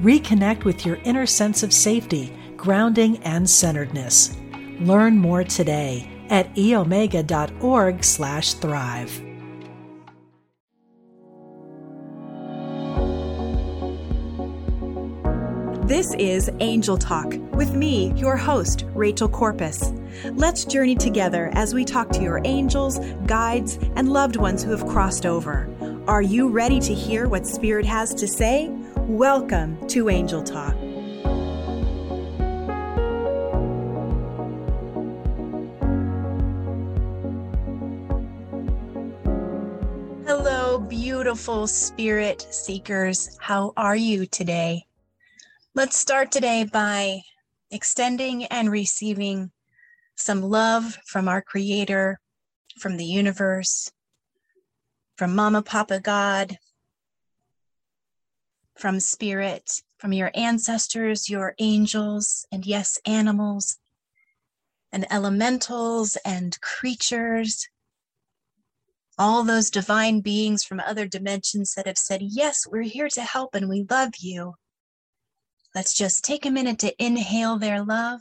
Reconnect with your inner sense of safety, grounding, and centeredness. Learn more today at eomega.org/thrive. This is Angel Talk with me, your host, Rachel Corpus. Let's journey together as we talk to your angels, guides, and loved ones who have crossed over. Are you ready to hear what Spirit has to say? Welcome to Angel Talk. Hello, beautiful spirit seekers. How are you today? Let's start today by extending and receiving some love from our Creator, from the universe, from Mama, Papa, God, from Spirit, from your ancestors, your angels, and yes, animals, and elementals and creatures. All those divine beings from other dimensions that have said, Yes, we're here to help and we love you. Let's just take a minute to inhale their love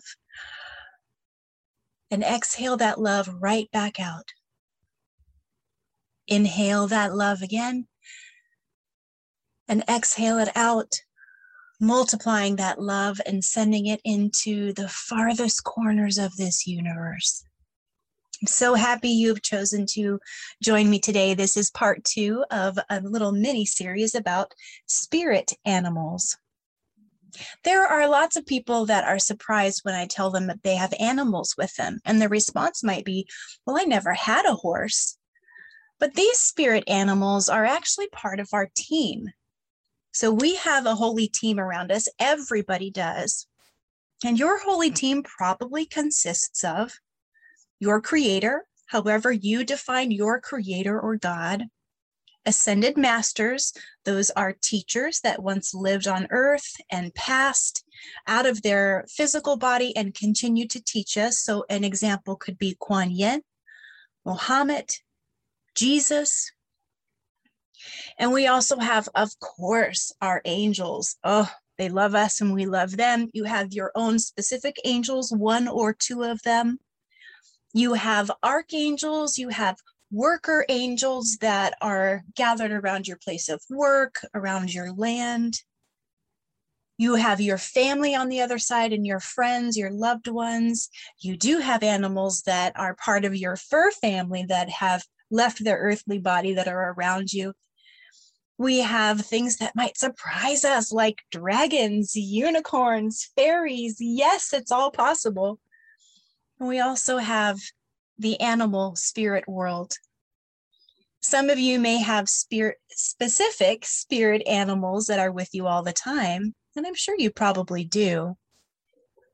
and exhale that love right back out. Inhale that love again and exhale it out, multiplying that love and sending it into the farthest corners of this universe. I'm so happy you've chosen to join me today. This is part two of a little mini series about spirit animals. There are lots of people that are surprised when I tell them that they have animals with them, and the response might be, Well, I never had a horse. But these spirit animals are actually part of our team. So we have a holy team around us, everybody does. And your holy mm. team probably consists of your creator, however you define your creator or God, ascended masters, those are teachers that once lived on earth and passed out of their physical body and continue to teach us. So, an example could be Kuan Yin, Mohammed, Jesus. And we also have, of course, our angels. Oh, they love us and we love them. You have your own specific angels, one or two of them. You have archangels, you have worker angels that are gathered around your place of work, around your land. You have your family on the other side and your friends, your loved ones. You do have animals that are part of your fur family that have left their earthly body that are around you. We have things that might surprise us, like dragons, unicorns, fairies. Yes, it's all possible. We also have the animal spirit world. Some of you may have spirit specific spirit animals that are with you all the time, and I'm sure you probably do.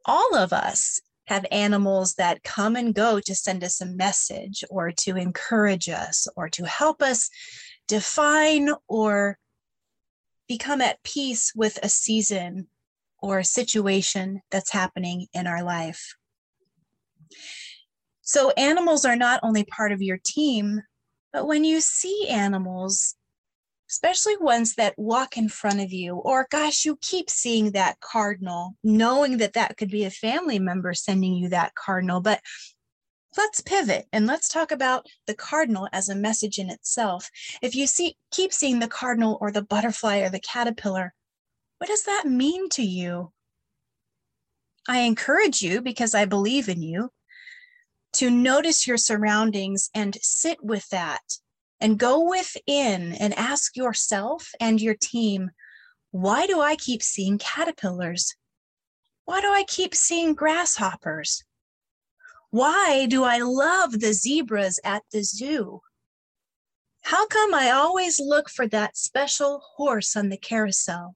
All of us have animals that come and go to send us a message or to encourage us or to help us define or become at peace with a season or a situation that's happening in our life. So, animals are not only part of your team, but when you see animals, especially ones that walk in front of you, or gosh, you keep seeing that cardinal, knowing that that could be a family member sending you that cardinal. But let's pivot and let's talk about the cardinal as a message in itself. If you see keep seeing the cardinal or the butterfly or the caterpillar, what does that mean to you? I encourage you because I believe in you to notice your surroundings and sit with that and go within and ask yourself and your team why do I keep seeing caterpillars? Why do I keep seeing grasshoppers? Why do I love the zebras at the zoo? How come I always look for that special horse on the carousel?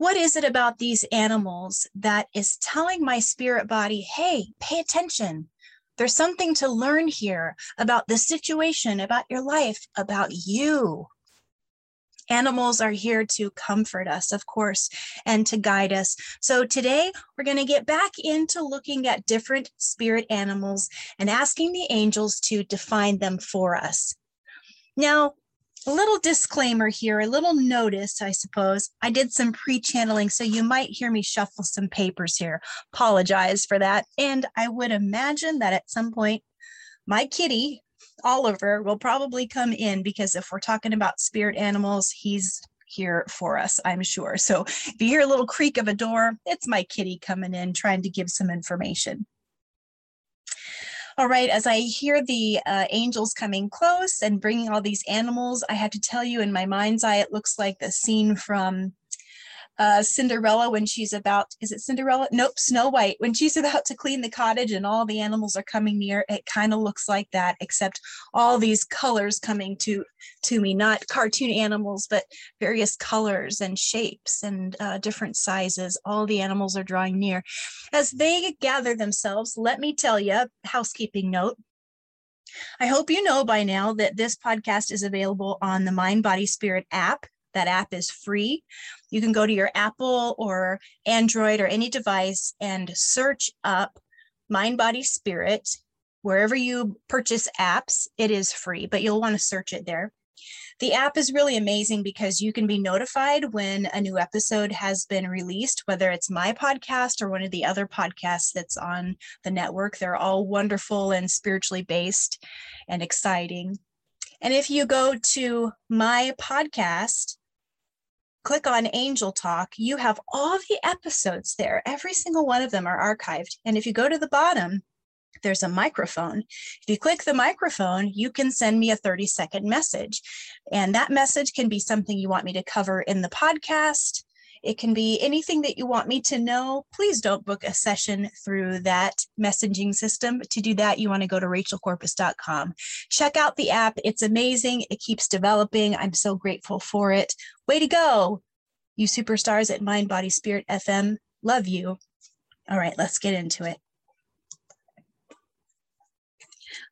what is it about these animals that is telling my spirit body, hey, pay attention? There's something to learn here about the situation, about your life, about you. Animals are here to comfort us, of course, and to guide us. So today we're going to get back into looking at different spirit animals and asking the angels to define them for us. Now, a little disclaimer here, a little notice, I suppose. I did some pre channeling, so you might hear me shuffle some papers here. Apologize for that. And I would imagine that at some point, my kitty, Oliver will probably come in because if we're talking about spirit animals, he's here for us, I'm sure. So if you hear a little creak of a door, it's my kitty coming in trying to give some information. All right, as I hear the uh, angels coming close and bringing all these animals, I have to tell you in my mind's eye, it looks like the scene from uh, Cinderella when she's about, is it Cinderella? Nope, Snow White. When she's about to clean the cottage and all the animals are coming near, it kind of looks like that, except all these colors coming to to me, not cartoon animals, but various colors and shapes and uh, different sizes. All the animals are drawing near. As they gather themselves, let me tell you, housekeeping note, I hope you know by now that this podcast is available on the Mind Body Spirit app. That app is free. You can go to your Apple or Android or any device and search up Mind, Body, Spirit. Wherever you purchase apps, it is free, but you'll want to search it there. The app is really amazing because you can be notified when a new episode has been released, whether it's my podcast or one of the other podcasts that's on the network. They're all wonderful and spiritually based and exciting. And if you go to my podcast, click on Angel Talk, you have all the episodes there. Every single one of them are archived. And if you go to the bottom, there's a microphone. If you click the microphone, you can send me a 30 second message. And that message can be something you want me to cover in the podcast. It can be anything that you want me to know. Please don't book a session through that messaging system. To do that, you want to go to rachelcorpus.com. Check out the app. It's amazing. It keeps developing. I'm so grateful for it. Way to go, you superstars at Mind Body Spirit FM. Love you. All right, let's get into it.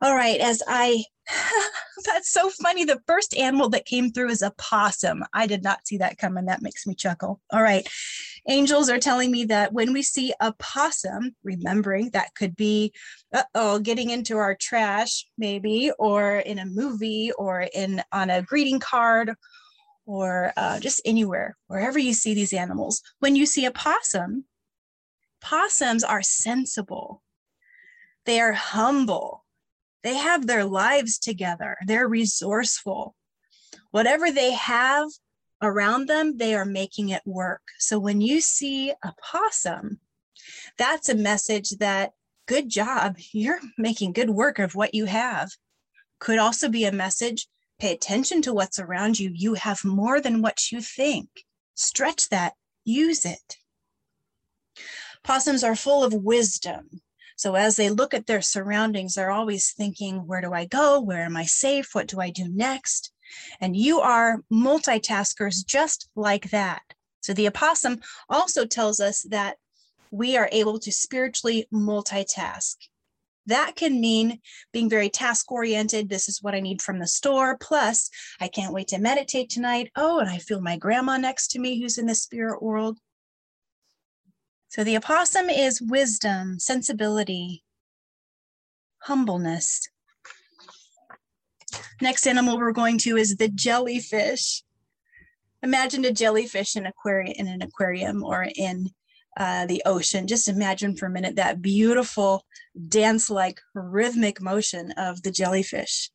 All right, as I, that's so funny. The first animal that came through is a possum. I did not see that coming. That makes me chuckle. All right, angels are telling me that when we see a possum, remembering that could be, uh oh, getting into our trash, maybe, or in a movie, or in on a greeting card, or uh, just anywhere, wherever you see these animals. When you see a possum, possums are sensible. They are humble they have their lives together, they're resourceful. Whatever they have around them, they are making it work. So when you see a possum, that's a message that good job, you're making good work of what you have. Could also be a message pay attention to what's around you. You have more than what you think. Stretch that, use it. Possums are full of wisdom. So as they look at their surroundings, they're always thinking, where do I go? Where am I safe? What do I do next? And you are multitaskers just like that. So the opossum also tells us that we are able to spiritually multitask. That can mean being very task oriented. This is what I need from the store. Plus, I can't wait to meditate tonight. Oh, and I feel my grandma next to me who's in the spirit world. So the opossum is wisdom, sensibility, humbleness. Next animal we're going to is the jellyfish. Imagine a jellyfish in, aquarium, in an aquarium or in uh, the ocean. Just imagine for a minute that beautiful dance like rhythmic motion of the jellyfish.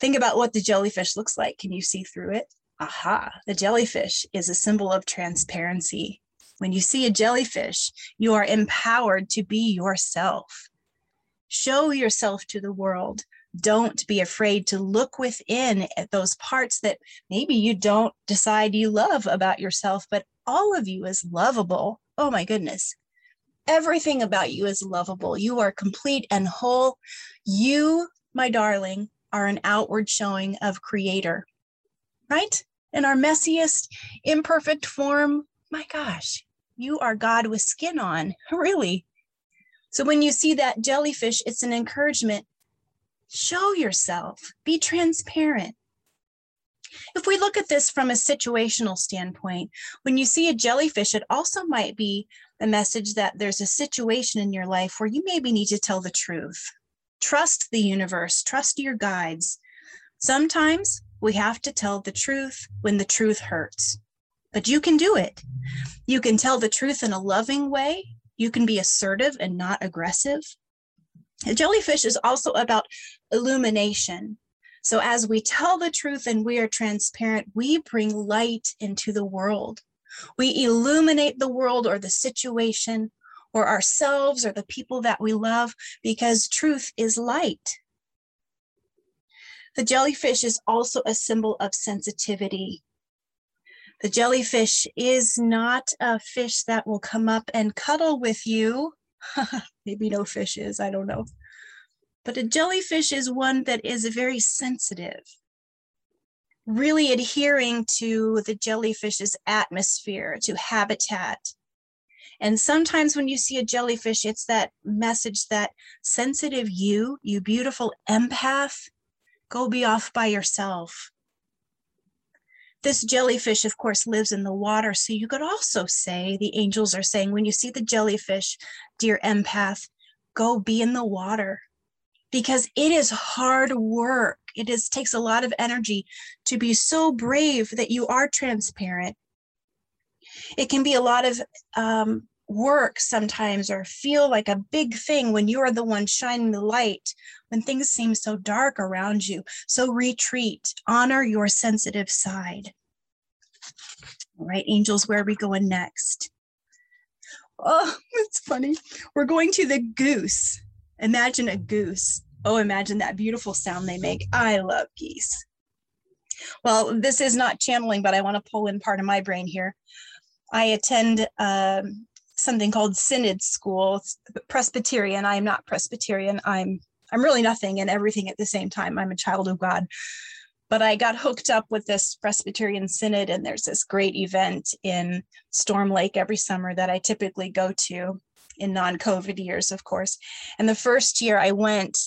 Think about what the jellyfish looks like. Can you see through it? Aha, the jellyfish is a symbol of transparency. When you see a jellyfish, you are empowered to be yourself. Show yourself to the world. Don't be afraid to look within at those parts that maybe you don't decide you love about yourself, but all of you is lovable. Oh my goodness. Everything about you is lovable. You are complete and whole. You, my darling, are an outward showing of Creator, right? in our messiest, imperfect form, my gosh, you are God with skin on, really. So when you see that jellyfish, it's an encouragement. Show yourself, be transparent. If we look at this from a situational standpoint, when you see a jellyfish, it also might be a message that there's a situation in your life where you maybe need to tell the truth. Trust the universe, trust your guides. Sometimes we have to tell the truth when the truth hurts, but you can do it. You can tell the truth in a loving way. You can be assertive and not aggressive. Jellyfish is also about illumination. So, as we tell the truth and we are transparent, we bring light into the world. We illuminate the world or the situation or ourselves or the people that we love because truth is light. The jellyfish is also a symbol of sensitivity. The jellyfish is not a fish that will come up and cuddle with you. Maybe no fish is, I don't know. But a jellyfish is one that is very sensitive, really adhering to the jellyfish's atmosphere, to habitat. And sometimes when you see a jellyfish, it's that message that sensitive you, you beautiful empath, go be off by yourself. This jellyfish, of course, lives in the water. So you could also say, the angels are saying, when you see the jellyfish, dear empath, go be in the water because it is hard work. It is takes a lot of energy to be so brave that you are transparent. It can be a lot of um, work sometimes or feel like a big thing when you are the one shining the light when things seem so dark around you. So retreat, honor your sensitive side. All right, angels, where are we going next? Oh, it's funny. We're going to the goose. Imagine a goose. Oh, imagine that beautiful sound they make. I love geese. Well, this is not channeling, but I want to pull in part of my brain here. I attend um, something called Synod School. Presbyterian. I am not Presbyterian. I'm I'm really nothing and everything at the same time. I'm a child of God. But I got hooked up with this Presbyterian Synod, and there's this great event in Storm Lake every summer that I typically go to in non COVID years, of course. And the first year I went,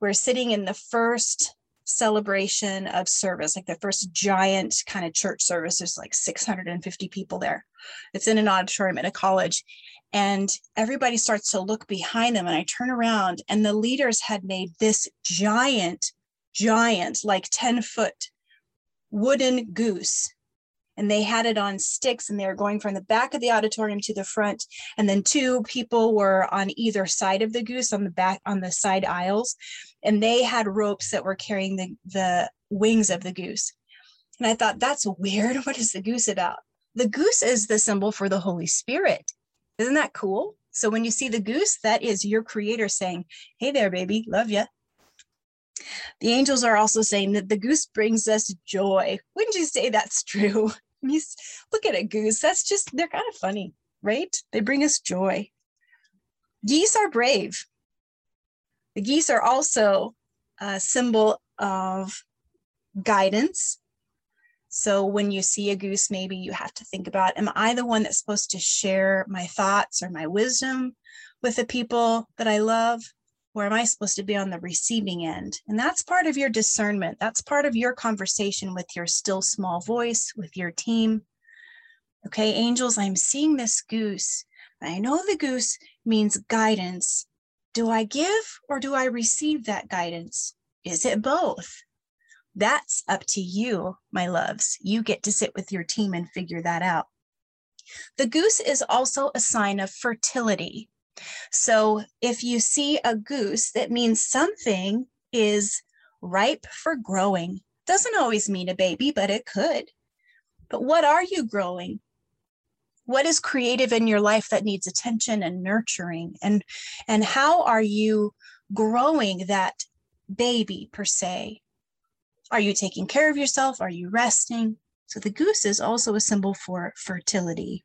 we're sitting in the first celebration of service, like the first giant kind of church service. There's like 650 people there. It's in an auditorium at a college. And everybody starts to look behind them. And I turn around, and the leaders had made this giant, giant, like 10 foot wooden goose and they had it on sticks and they were going from the back of the auditorium to the front and then two people were on either side of the goose on the back on the side aisles and they had ropes that were carrying the the wings of the goose. And i thought that's weird. What is the goose about? The goose is the symbol for the holy spirit. Isn't that cool? So when you see the goose that is your creator saying hey there baby. Love you the angels are also saying that the goose brings us joy. Wouldn't you say that's true? look at a goose. That's just, they're kind of funny, right? They bring us joy. Geese are brave. The geese are also a symbol of guidance. So when you see a goose, maybe you have to think about Am I the one that's supposed to share my thoughts or my wisdom with the people that I love? Or am I supposed to be on the receiving end? And that's part of your discernment. That's part of your conversation with your still small voice, with your team. Okay, angels, I'm seeing this goose. I know the goose means guidance. Do I give or do I receive that guidance? Is it both? That's up to you, my loves. You get to sit with your team and figure that out. The goose is also a sign of fertility. So if you see a goose, that means something is ripe for growing. Doesn't always mean a baby, but it could. But what are you growing? What is creative in your life that needs attention and nurturing? And, and how are you growing that baby per se? Are you taking care of yourself? Are you resting? So the goose is also a symbol for fertility.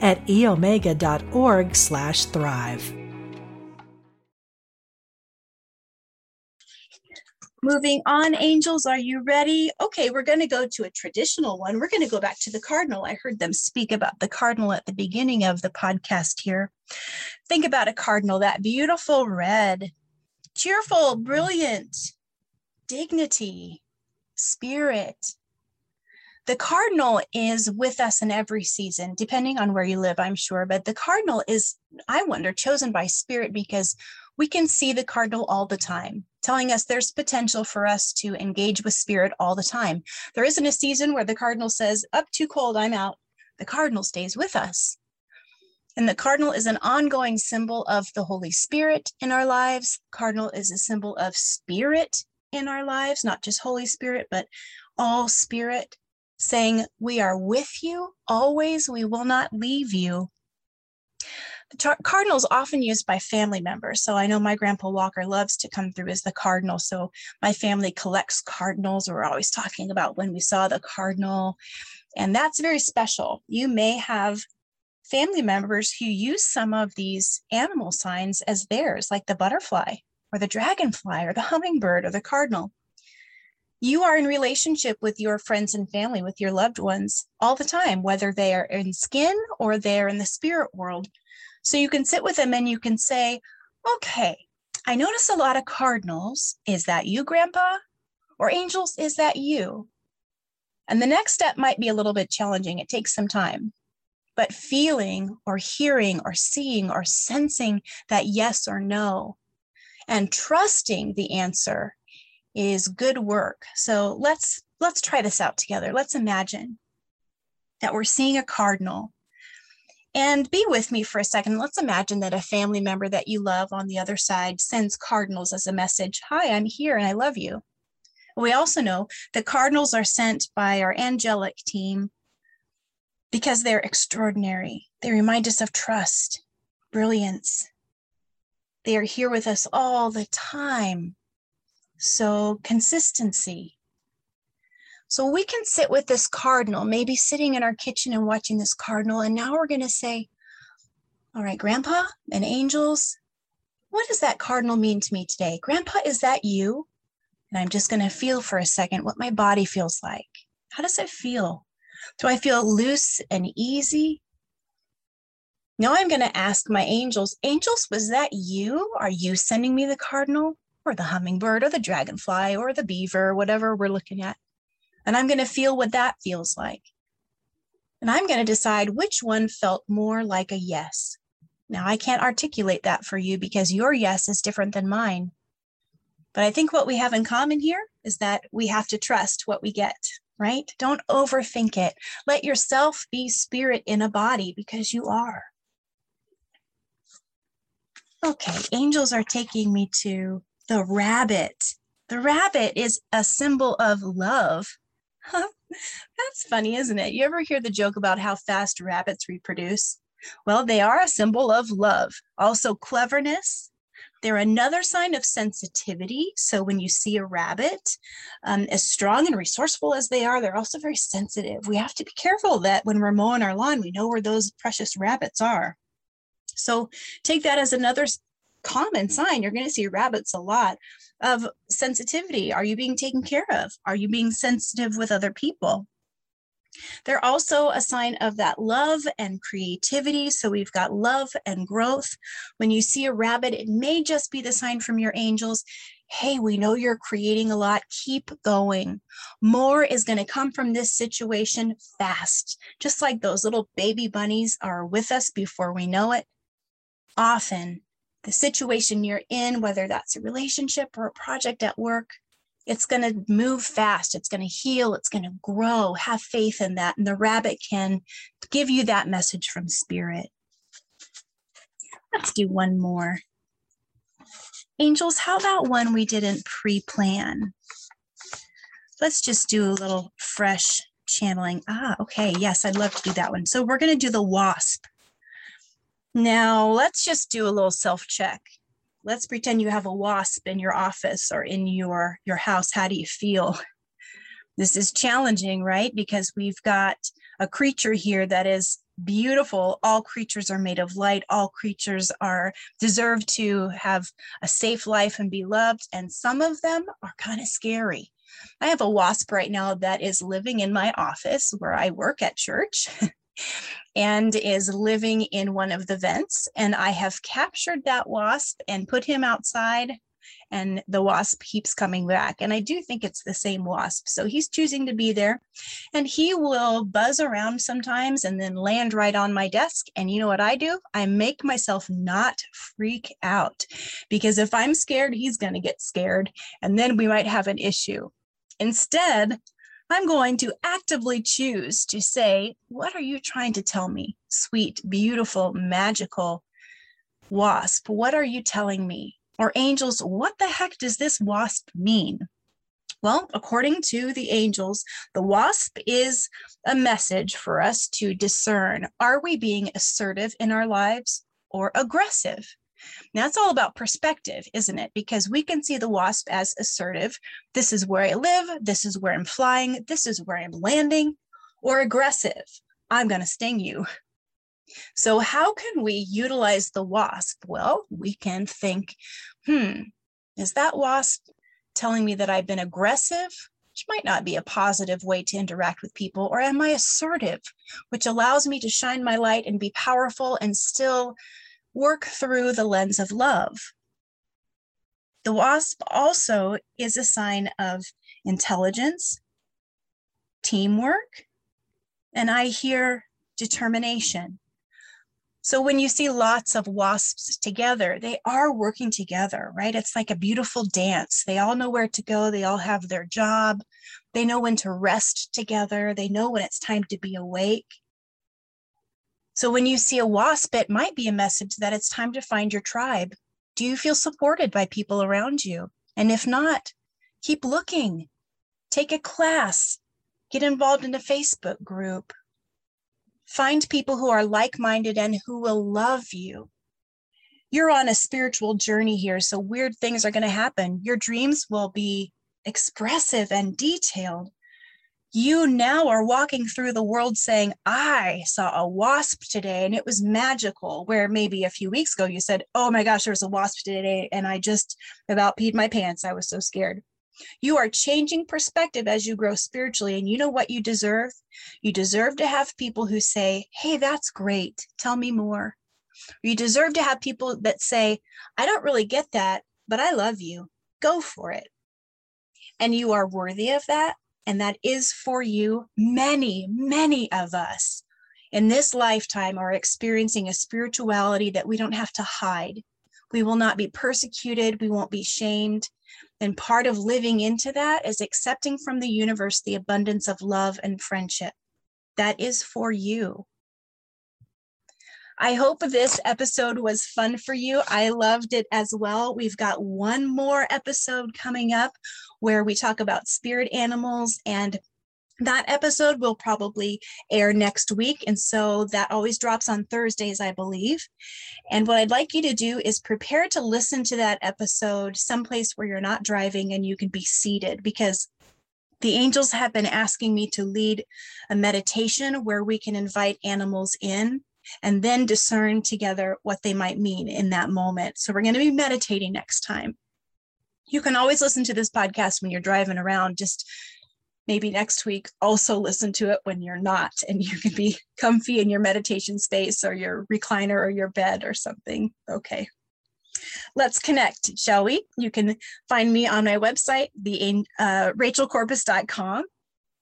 at eomega.org slash thrive. Moving on, angels, are you ready? Okay, we're going to go to a traditional one. We're going to go back to the cardinal. I heard them speak about the cardinal at the beginning of the podcast here. Think about a cardinal, that beautiful red, cheerful, brilliant, dignity, spirit. The cardinal is with us in every season, depending on where you live, I'm sure. But the cardinal is, I wonder, chosen by spirit because we can see the cardinal all the time, telling us there's potential for us to engage with spirit all the time. There isn't a season where the cardinal says, up too cold, I'm out. The cardinal stays with us. And the cardinal is an ongoing symbol of the Holy Spirit in our lives. Cardinal is a symbol of spirit in our lives, not just Holy Spirit, but all spirit, saying, We are with you always, we will not leave you. The cardinal is often used by family members. So I know my grandpa Walker loves to come through as the cardinal. So my family collects cardinals. We're always talking about when we saw the cardinal. And that's very special. You may have family members who use some of these animal signs as theirs, like the butterfly or the dragonfly or the hummingbird or the cardinal. You are in relationship with your friends and family, with your loved ones all the time, whether they are in skin or they're in the spirit world. So you can sit with them and you can say, okay, I notice a lot of cardinals. Is that you, Grandpa? Or angels, is that you? And the next step might be a little bit challenging. It takes some time. But feeling or hearing or seeing or sensing that yes or no and trusting the answer is good work. So let's let's try this out together. Let's imagine that we're seeing a cardinal and be with me for a second. Let's imagine that a family member that you love on the other side sends cardinals as a message Hi, I'm here and I love you. We also know that cardinals are sent by our angelic team because they're extraordinary. They remind us of trust, brilliance. They are here with us all the time. So, consistency, so we can sit with this cardinal, maybe sitting in our kitchen and watching this cardinal. And now we're going to say, All right, Grandpa and angels, what does that cardinal mean to me today? Grandpa, is that you? And I'm just going to feel for a second what my body feels like. How does it feel? Do I feel loose and easy? Now I'm going to ask my angels, Angels, was that you? Are you sending me the cardinal or the hummingbird or the dragonfly or the beaver, whatever we're looking at? And I'm going to feel what that feels like. And I'm going to decide which one felt more like a yes. Now, I can't articulate that for you because your yes is different than mine. But I think what we have in common here is that we have to trust what we get, right? Don't overthink it. Let yourself be spirit in a body because you are. Okay, angels are taking me to the rabbit. The rabbit is a symbol of love That's funny, isn't it? You ever hear the joke about how fast rabbits reproduce? Well, they are a symbol of love, also cleverness. They're another sign of sensitivity. So when you see a rabbit, um, as strong and resourceful as they are, they're also very sensitive. We have to be careful that when we're mowing our lawn, we know where those precious rabbits are. So take that as another common sign. You're going to see rabbits a lot of sensitivity. Are you being taken care of? Are you being sensitive with other people? They're also a sign of that love and creativity. So we've got love and growth. When you see a rabbit, it may just be the sign from your angels. Hey, we know you're creating a lot. Keep going. More is going to come from this situation fast. Just like those little baby bunnies are with us before we know it. Often the situation you're in, whether that's a relationship or a project at work, it's going to move fast. It's going to heal. It's going to grow. Have faith in that. And the rabbit can give you that message from spirit. Let's do one more. Angels, how about one we didn't pre plan? let's just do a little fresh channeling. Ah, okay. Yes, I'd love to do that one. So we're going to do the wasp. Now, let's just do a little self check. Let's pretend you have a wasp in your office or in your your house. How do you feel? This is challenging, right? Because we've got a creature here that is beautiful. All creatures are made of light. All creatures are deserve to have a safe life and be loved. And some of them are kind of scary. I have a wasp right now that is living in my office where I work at church. and is living in one of the vents. And I have captured that wasp and put him outside and the wasp keeps coming back. And I do think it's the same wasp. So he's choosing to be there and he will buzz around sometimes and then land right on my desk. And you know what I do? I make myself not freak out because if I'm scared, he's going to get scared and then we might have an issue. Instead, I'm going to actively choose to say, What are you trying to tell me? Sweet, beautiful, magical wasp, what are you telling me? or angels, what the heck does this wasp mean? Well, according to the angels, the wasp is a message for us to discern are we being assertive in our lives or aggressive? Now, it's all about perspective, isn't it? Because we can see the wasp as assertive. This is where I live. This is where I'm flying. This is where I'm landing. Or aggressive. I'm going to sting you. So, how can we utilize the WASP? Well, we can think, hmm, is that WASP telling me that I've been aggressive? Which might not be a positive way to interact with people, or am I assertive, which allows me to shine my light and be powerful and still work through the lens of love? The WASP also is a sign of intelligence, teamwork, and I hear determination. So when you see lots of wasps together, they are working together, right? It's like a beautiful dance. They all know where to go, they all have their job, they know when to rest together, they know when it's time to be awake. So when you see a wasp, it might be a message that it's time to find your tribe. Do you feel supported by people around you? And if not, keep looking. Take a class, get involved in a Facebook group, Find people who are like minded and who will love you. You're on a spiritual journey here, so weird things are going to happen. Your dreams will be expressive and detailed. You now are walking through the world saying, I saw a wasp today and it was magical. Where maybe a few weeks ago you said, Oh my gosh, there was a wasp today. And I just about peed my pants. I was so scared. You are changing perspective as you grow spiritually. And you know what you deserve? You deserve to have people who say, Hey, that's great. Tell me more. You deserve to have people that say, I don't really get that, but I love you. Go for it. And you are worthy of that. And that is for you. Many, many of us in this lifetime are experiencing a spirituality that we don't have to hide. We will not be persecuted. We won't be shamed. And part of living into that is accepting from the universe the abundance of love and friendship. That is for you. I hope this episode was fun for you. I loved it as well. We've got one more episode coming up where we talk about spirit animals and that episode will probably air next week. And so that always drops on Thursdays, I believe. And what I'd like you to do is prepare to listen to that episode someplace where you're not driving and you can be seated because the angels have been asking me to lead a meditation where we can invite animals in and then discern together what they might mean in that moment. So we're going to be meditating next time. You can always listen to this podcast when you're driving around. Just maybe next week also listen to it when you're not and you can be comfy in your meditation space or your recliner or your bed or something. Okay. Let's connect, shall we? You can find me on my website, the uh, rachelcorpus.com,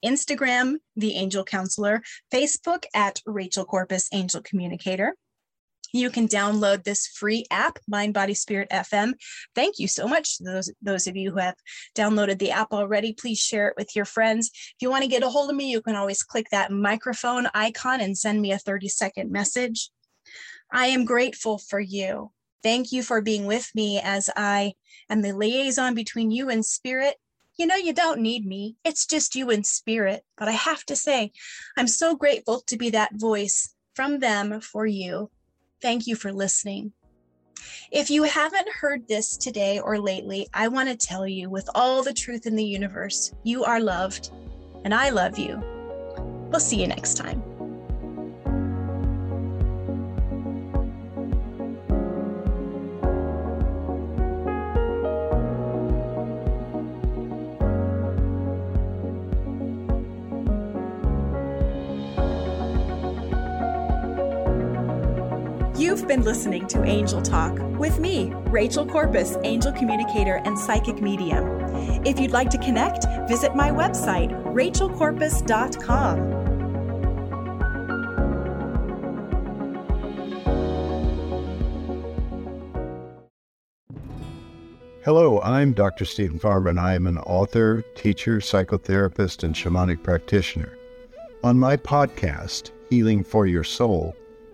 Instagram, the Angel Counselor, Facebook at Rachel Corpus Angel Communicator. You can download this free app, Mind, Body, Spirit FM. Thank you so much to those, those of you who have downloaded the app already. Please share it with your friends. If you want to get a hold of me, you can always click that microphone icon and send me a 30 second message. I am grateful for you. Thank you for being with me as I am the liaison between you and spirit you know, you don't need me. It's just you in spirit. But I have to say, I'm so grateful to be that voice from them for you. Thank you for listening. If you haven't heard this today or lately, I want to tell you with all the truth in the universe, you are loved, and I love you. We'll see you next time. You've been listening to Angel Talk with me, Rachel Corpus, angel communicator and psychic medium. If you'd like to connect, visit my website, rachelcorpus.com. Hello, I'm Dr. Steven Farmer, and I am an author, teacher, psychotherapist, and shamanic practitioner. On my podcast, Healing for Your Soul,